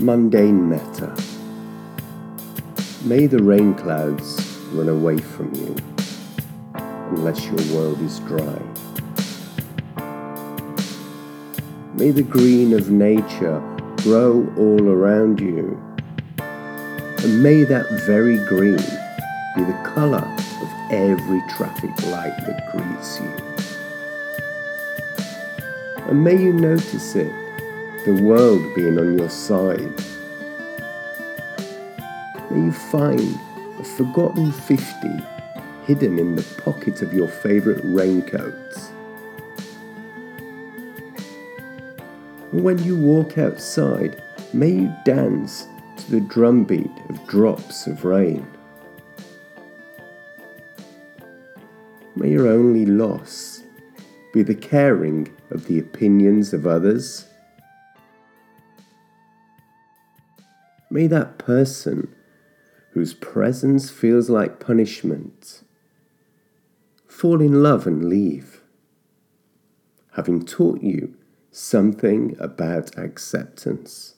Mundane metta. May the rain clouds run away from you unless your world is dry. May the green of nature grow all around you, and may that very green be the colour of every traffic light that greets you. And may you notice it, the world being on your side. May you find a forgotten 50 hidden in the pocket of your favourite raincoat. And when you walk outside, may you dance to the drumbeat of drops of rain. May your only loss be the caring of the opinions of others. May that person whose presence feels like punishment fall in love and leave, having taught you something about acceptance.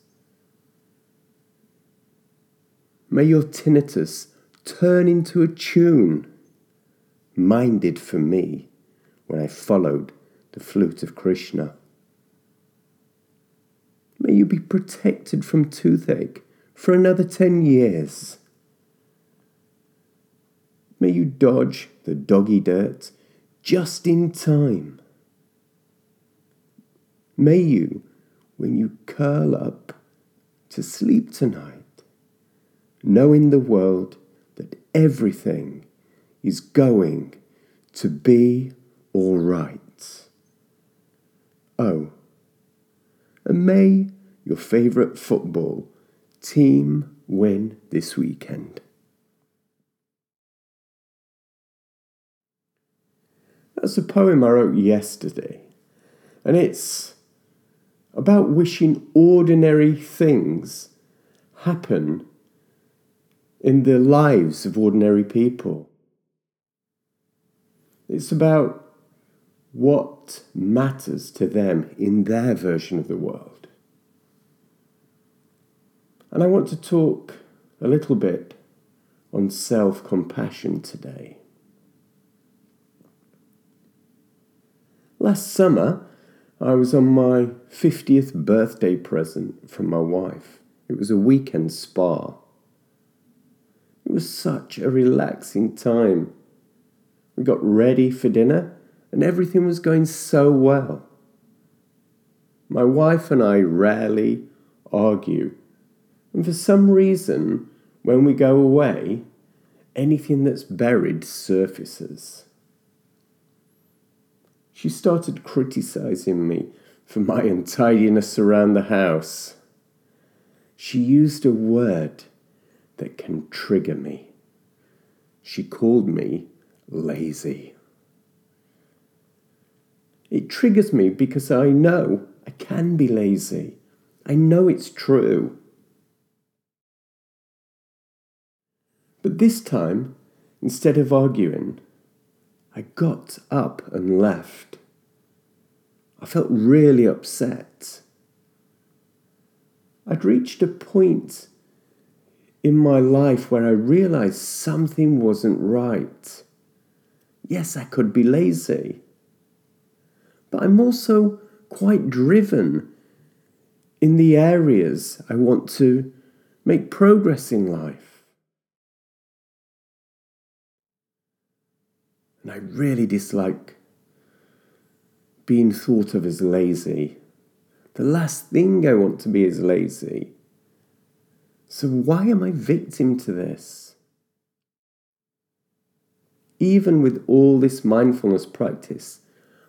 May your tinnitus turn into a tune, minded for me when I followed the flute of Krishna. May you be protected from toothache for another 10 years. May you dodge the doggy dirt just in time. May you, when you curl up to sleep tonight, know in the world that everything is going to be all right. Oh, and may your favourite football team win this weekend. That's a poem I wrote yesterday, and it's about wishing ordinary things happen in the lives of ordinary people. It's about what matters to them in their version of the world. And I want to talk a little bit on self compassion today. Last summer, I was on my 50th birthday present from my wife. It was a weekend spa. It was such a relaxing time. We got ready for dinner and everything was going so well. My wife and I rarely argue, and for some reason, when we go away, anything that's buried surfaces. She started criticizing me for my untidiness around the house. She used a word that can trigger me. She called me lazy. It triggers me because I know I can be lazy. I know it's true. But this time, instead of arguing, I got up and left. I felt really upset. I'd reached a point in my life where I realized something wasn't right. Yes, I could be lazy, but I'm also quite driven in the areas I want to make progress in life. And I really dislike being thought of as lazy. The last thing I want to be is lazy. So, why am I victim to this? Even with all this mindfulness practice,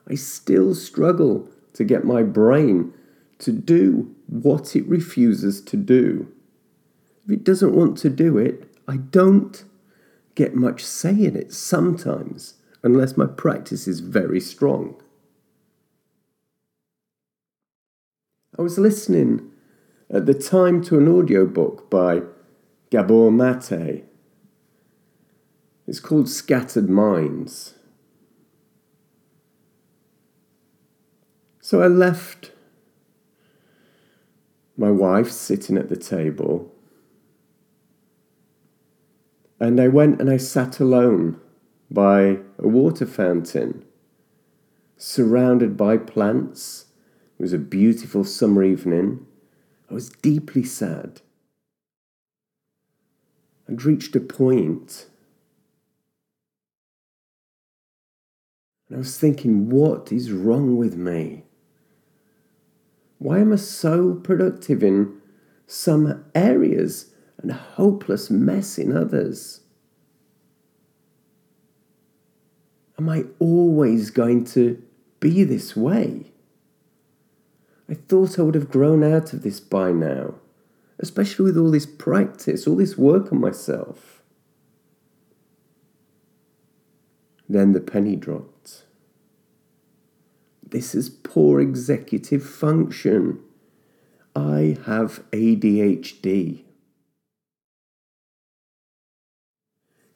I still struggle to get my brain to do what it refuses to do. If it doesn't want to do it, I don't get much say in it sometimes unless my practice is very strong. I was listening at the time to an audiobook by Gabor Mate. It's called Scattered Minds. So I left my wife sitting at the table. And I went and I sat alone by a water fountain, surrounded by plants. It was a beautiful summer evening. I was deeply sad. I'd reached a point and I was thinking, what is wrong with me? Why am I so productive in some areas and a hopeless mess in others? Am I always going to be this way? I thought I would have grown out of this by now, especially with all this practice, all this work on myself. Then the penny dropped. This is poor executive function. I have ADHD.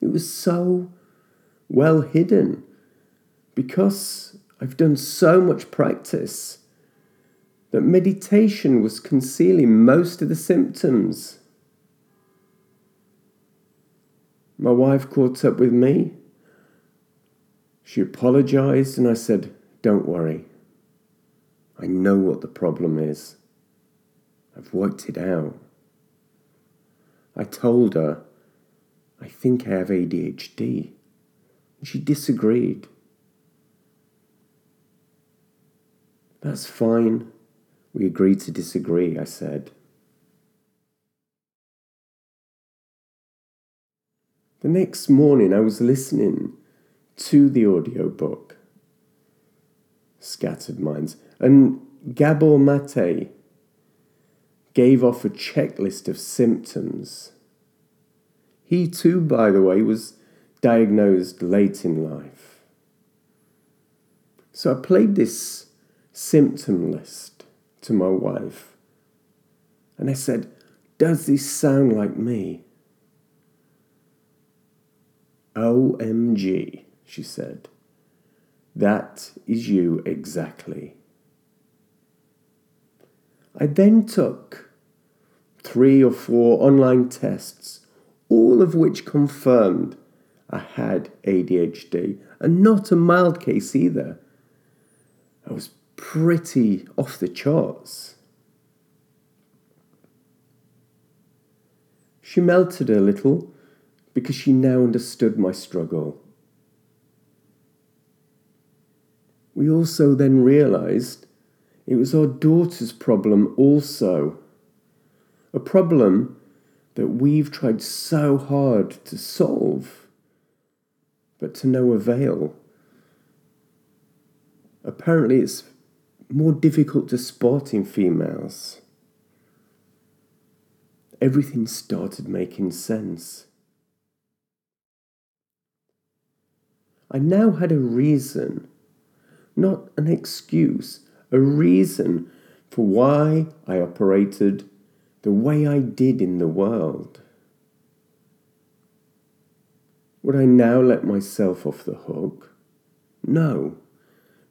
It was so well hidden because I've done so much practice that meditation was concealing most of the symptoms. My wife caught up with me. She apologized, and I said, don't worry. I know what the problem is. I've worked it out. I told her, I think I have ADHD. And she disagreed. That's fine. We agreed to disagree, I said. The next morning, I was listening to the audiobook scattered minds. And Gabor Mate gave off a checklist of symptoms. He too, by the way, was diagnosed late in life. So I played this symptom list to my wife and I said, Does this sound like me? OMG, she said. That is you exactly. I then took three or four online tests, all of which confirmed I had ADHD, and not a mild case either. I was pretty off the charts. She melted a little because she now understood my struggle. we also then realized it was our daughter's problem also. A problem that we've tried so hard to solve, but to no avail. Apparently, it's more difficult to spot in females. Everything started making sense. I now had a reason not an excuse, a reason for why I operated the way I did in the world. Would I now let myself off the hook? No.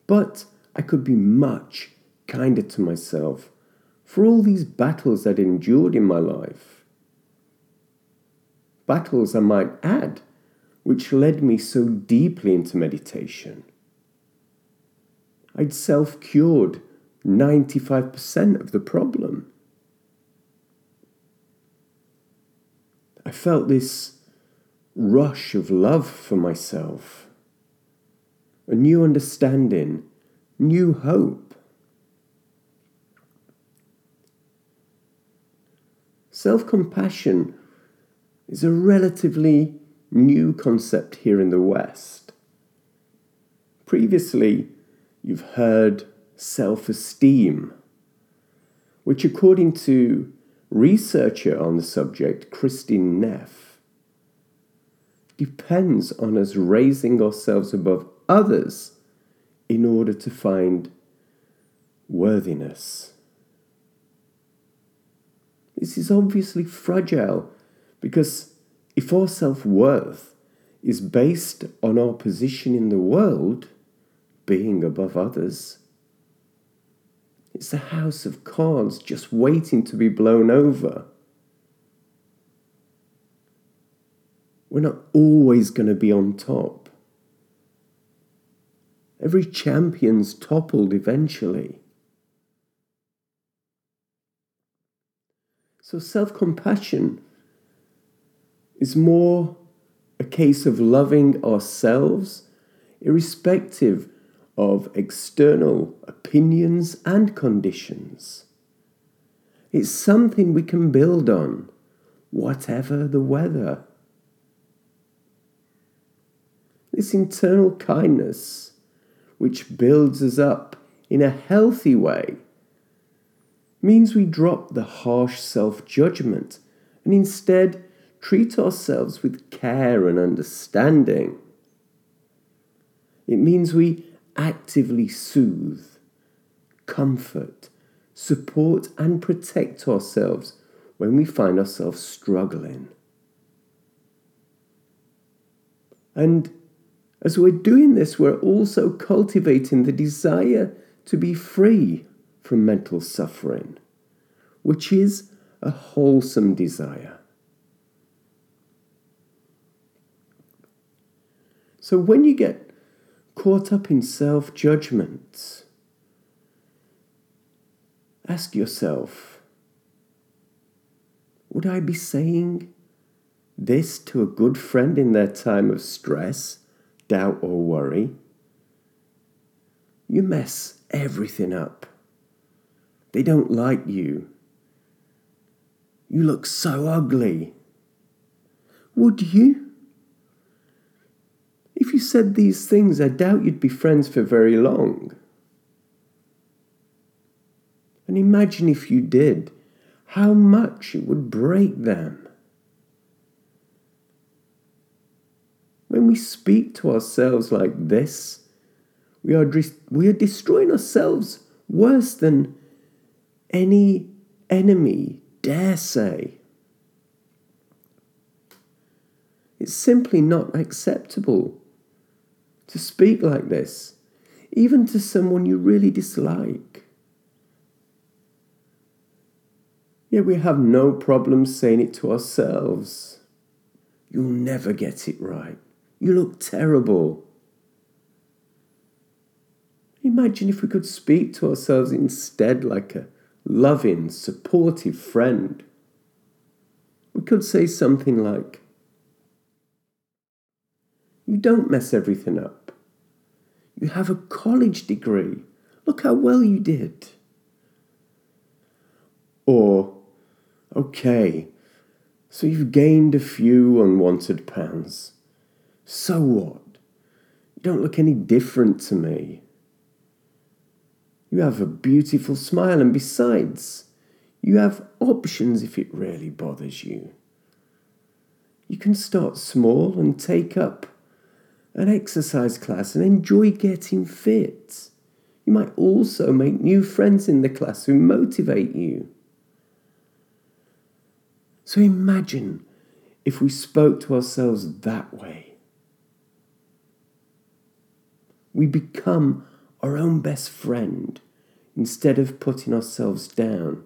But I could be much kinder to myself for all these battles I'd endured in my life. Battles, I might add, which led me so deeply into meditation. I'd self cured 95% of the problem. I felt this rush of love for myself, a new understanding, new hope. Self compassion is a relatively new concept here in the West. Previously, you've heard self esteem, which, according to researcher on the subject, Kristin Neff, depends on us raising ourselves above others in order to find worthiness. This is obviously fragile because if our self worth is based on our position in the world, being above others, It's a house of cards just waiting to be blown over. We're not always going to be on top. Every champion's toppled eventually. So self compassion is more a case of loving ourselves, irrespective of external opinions and conditions. It's something we can build on, whatever the weather. This internal kindness, which builds us up in a healthy way, means we drop the harsh self judgment and instead treat ourselves with care and understanding. It means we actively soothe, comfort, support, and protect ourselves when we find ourselves struggling. And as we're doing this, we're also cultivating the desire to be free from mental suffering, which is a wholesome desire. So when you get caught up in self judgment, ask yourself would I be saying this to a good friend in their time of stress? Doubt, or worry, you mess everything up. They don't like you. You look so ugly. Would you? If you said these things, I doubt you'd be friends for very long. And imagine if you did, how much it would break them. When we speak to ourselves like this, we are, we are destroying ourselves worse than any enemy dare say. It's simply not acceptable to speak like this, even to someone you really dislike. Yet we have no problem saying it to ourselves. You'll never get it right. You look terrible. Imagine if we could speak to ourselves instead like a loving, supportive friend. We could say something like, You don't mess everything up. You have a college degree. Look how well you did. Or, Okay, so you've gained a few unwanted pounds. So what? You don't look any different to me. You have a beautiful smile, and besides, you have options if it really bothers you. You can start small and take up an exercise class and enjoy getting fit. You might also make new friends in the class who motivate you. So imagine if we spoke to ourselves that way. We become our own best friend instead of putting ourselves down.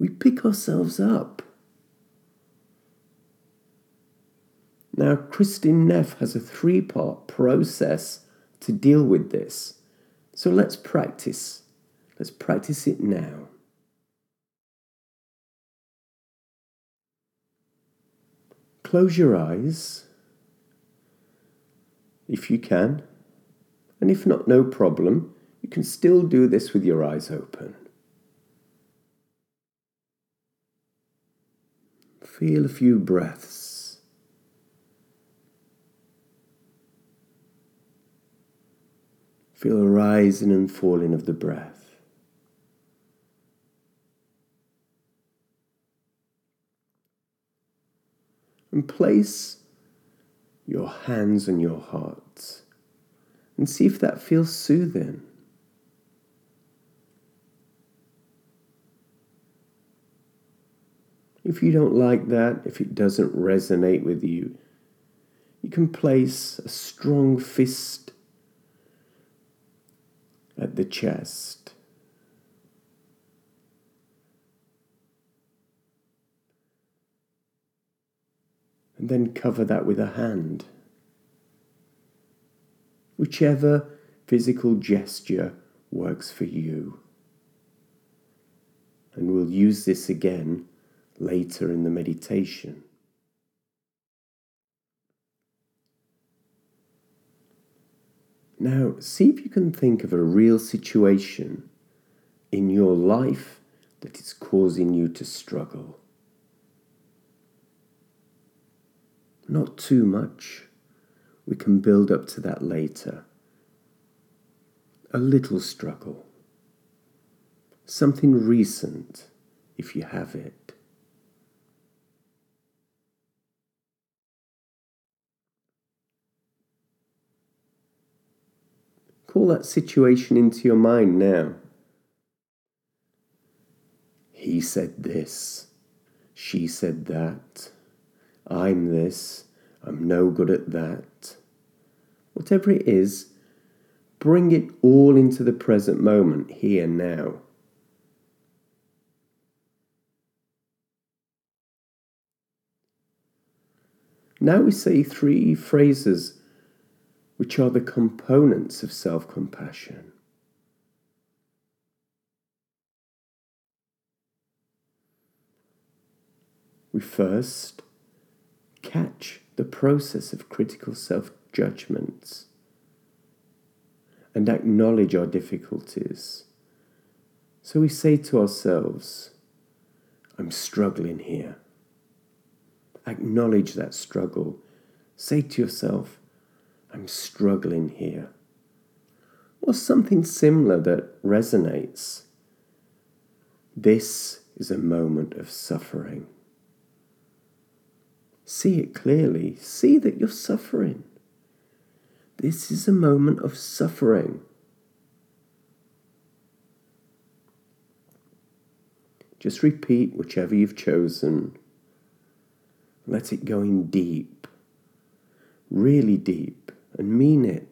We pick ourselves up. Now, Kristin Neff has a three part process to deal with this. So let's practice. Let's practice it now. Close your eyes if you can. And if not, no problem. You can still do this with your eyes open. Feel a few breaths. Feel a rising and falling of the breath. And place your hands on your heart and see if that feels soothing. If you don't like that, if it doesn't resonate with you, you can place a strong fist at the chest. And then cover that with a hand. Whichever physical gesture works for you. And we'll use this again later in the meditation. Now, see if you can think of a real situation in your life that is causing you to struggle. Not too much. We can build up to that later. A little struggle. Something recent, if you have it. Call that situation into your mind now. He said this. She said that. I'm this. I'm no good at that. Whatever it is, bring it all into the present moment, here now. Now we say three phrases which are the components of self compassion. We first catch the process of critical self judgments and acknowledge our difficulties. So we say to ourselves, I'm struggling here. Acknowledge that struggle. Say to yourself, I'm struggling here. Or something similar that resonates. This is a moment of suffering. See it clearly. See that you're suffering. This is a moment of suffering. Just repeat whichever you've chosen. Let it go in deep, really deep and mean it.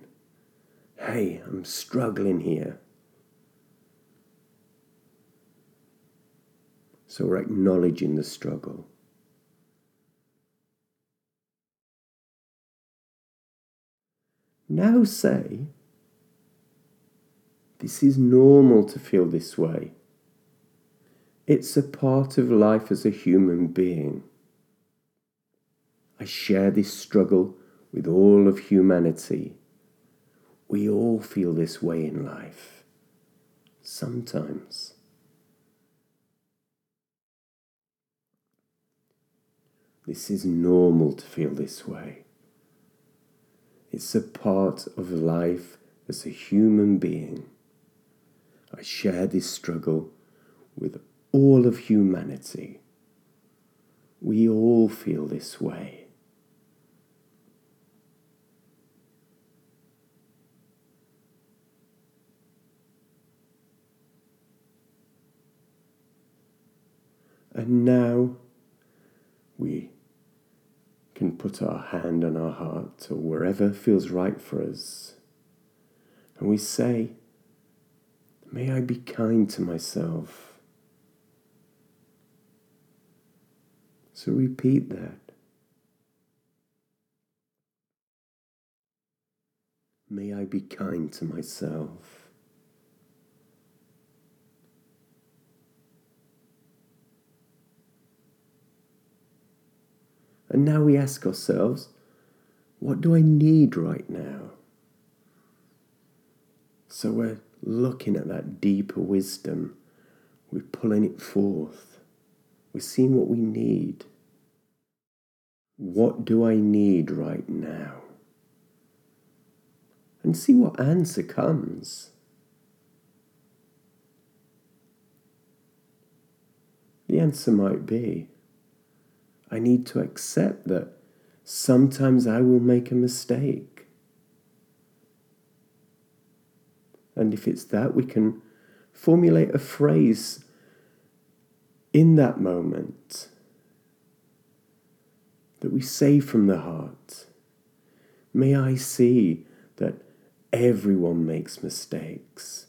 Hey, I'm struggling here. So we're acknowledging the struggle. Now say, this is normal to feel this way. It's a part of life as a human being. I share this struggle with all of humanity. We all feel this way in life. Sometimes. This is normal to feel this way. It's a part of life as a human being. I share this struggle with all of humanity. We all feel this way. And now we can put our hand on our heart or wherever feels right for us. And we say, May I be kind to myself. So repeat that. May I be kind to myself. And now we ask ourselves, what do I need right now? So we're looking at that deeper wisdom. We're pulling it forth. We're seeing what we need. What do I need right now? And see what answer comes. The answer might be I need to accept that sometimes I will make a mistake. And if it's that, we can formulate a phrase in that moment that we say from the heart. May I see that everyone makes mistakes.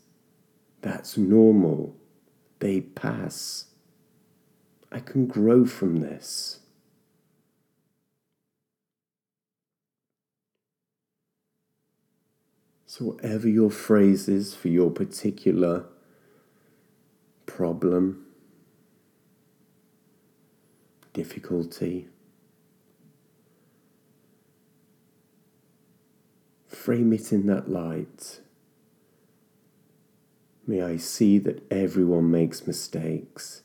That's normal. They pass. I can grow from this. So, whatever your phrase is for your particular problem, difficulty, frame it in that light. May I see that everyone makes mistakes.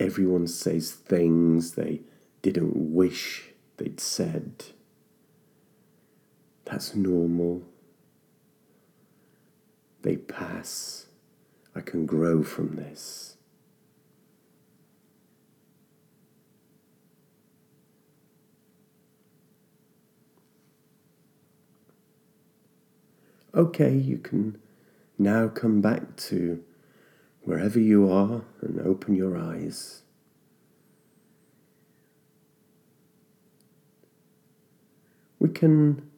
Everyone says things they didn't wish they'd said. That's normal. They pass. I can grow from this. Okay, you can now come back to wherever you are and open your eyes. We can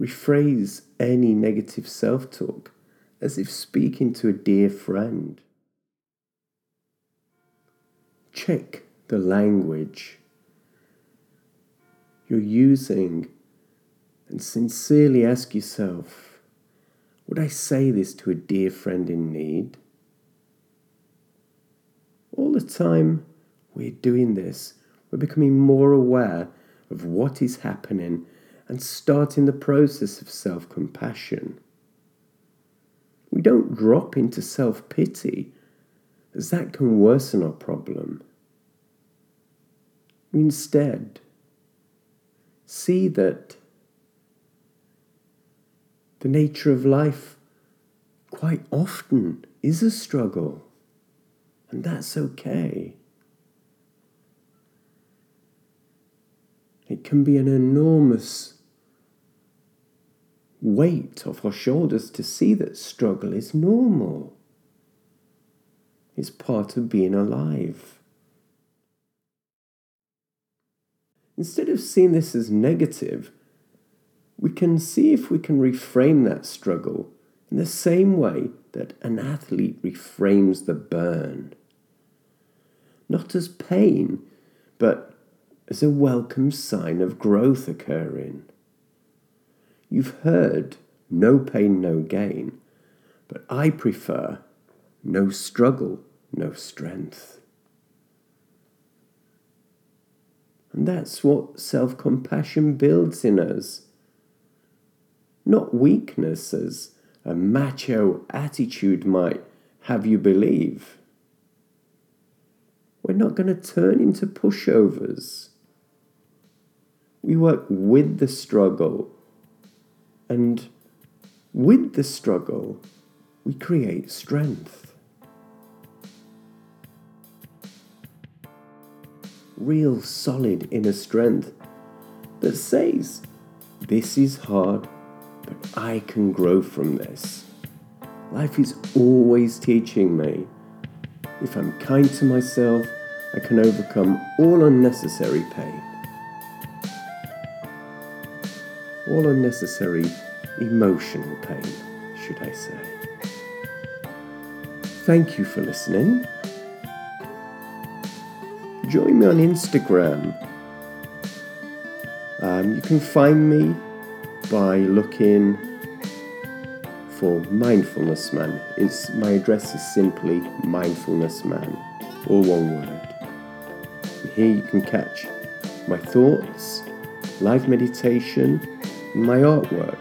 rephrase any negative self talk as if speaking to a dear friend. Check the language you're using and sincerely ask yourself would I say this to a dear friend in need? All the time we're doing this, we're becoming more aware of what is happening and starting the process of self compassion. We don't drop into self pity, as that can worsen our problem. We instead see that the nature of life quite often is a struggle, and that's okay. It can be an enormous weight off our shoulders to see that struggle is normal. It's part of being alive. Instead of seeing this as negative, we can see if we can reframe that struggle in the same way that an athlete reframes the burn. Not as pain, but as a welcome sign of growth occurring. You've heard no pain, no gain, but I prefer no struggle, no strength. And that's what self compassion builds in us. Not weakness, as a macho attitude might have you believe. We're not going to turn into pushovers. We work with the struggle and with the struggle, we create strength. Real solid inner strength that says, This is hard, but I can grow from this. Life is always teaching me. If I'm kind to myself, I can overcome all unnecessary pain. All unnecessary emotional pain, should I say. Thank you for listening. Join me on Instagram. Um, you can find me by looking for Mindfulness Man. It's, my address is simply Mindfulness Man, all one word. And here you can catch my thoughts, live meditation, my artwork.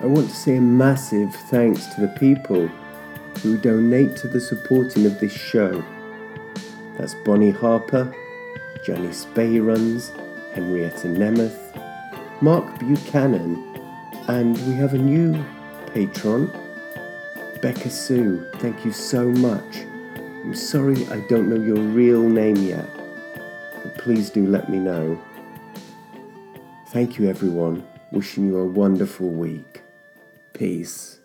I want to say a massive thanks to the people who donate to the supporting of this show. That's Bonnie Harper, Janice Bayruns, Henrietta Nemeth, Mark Buchanan, and we have a new patron, Becca Sue. Thank you so much. I'm sorry I don't know your real name yet, but please do let me know. Thank you, everyone. Wishing you a wonderful week. Peace.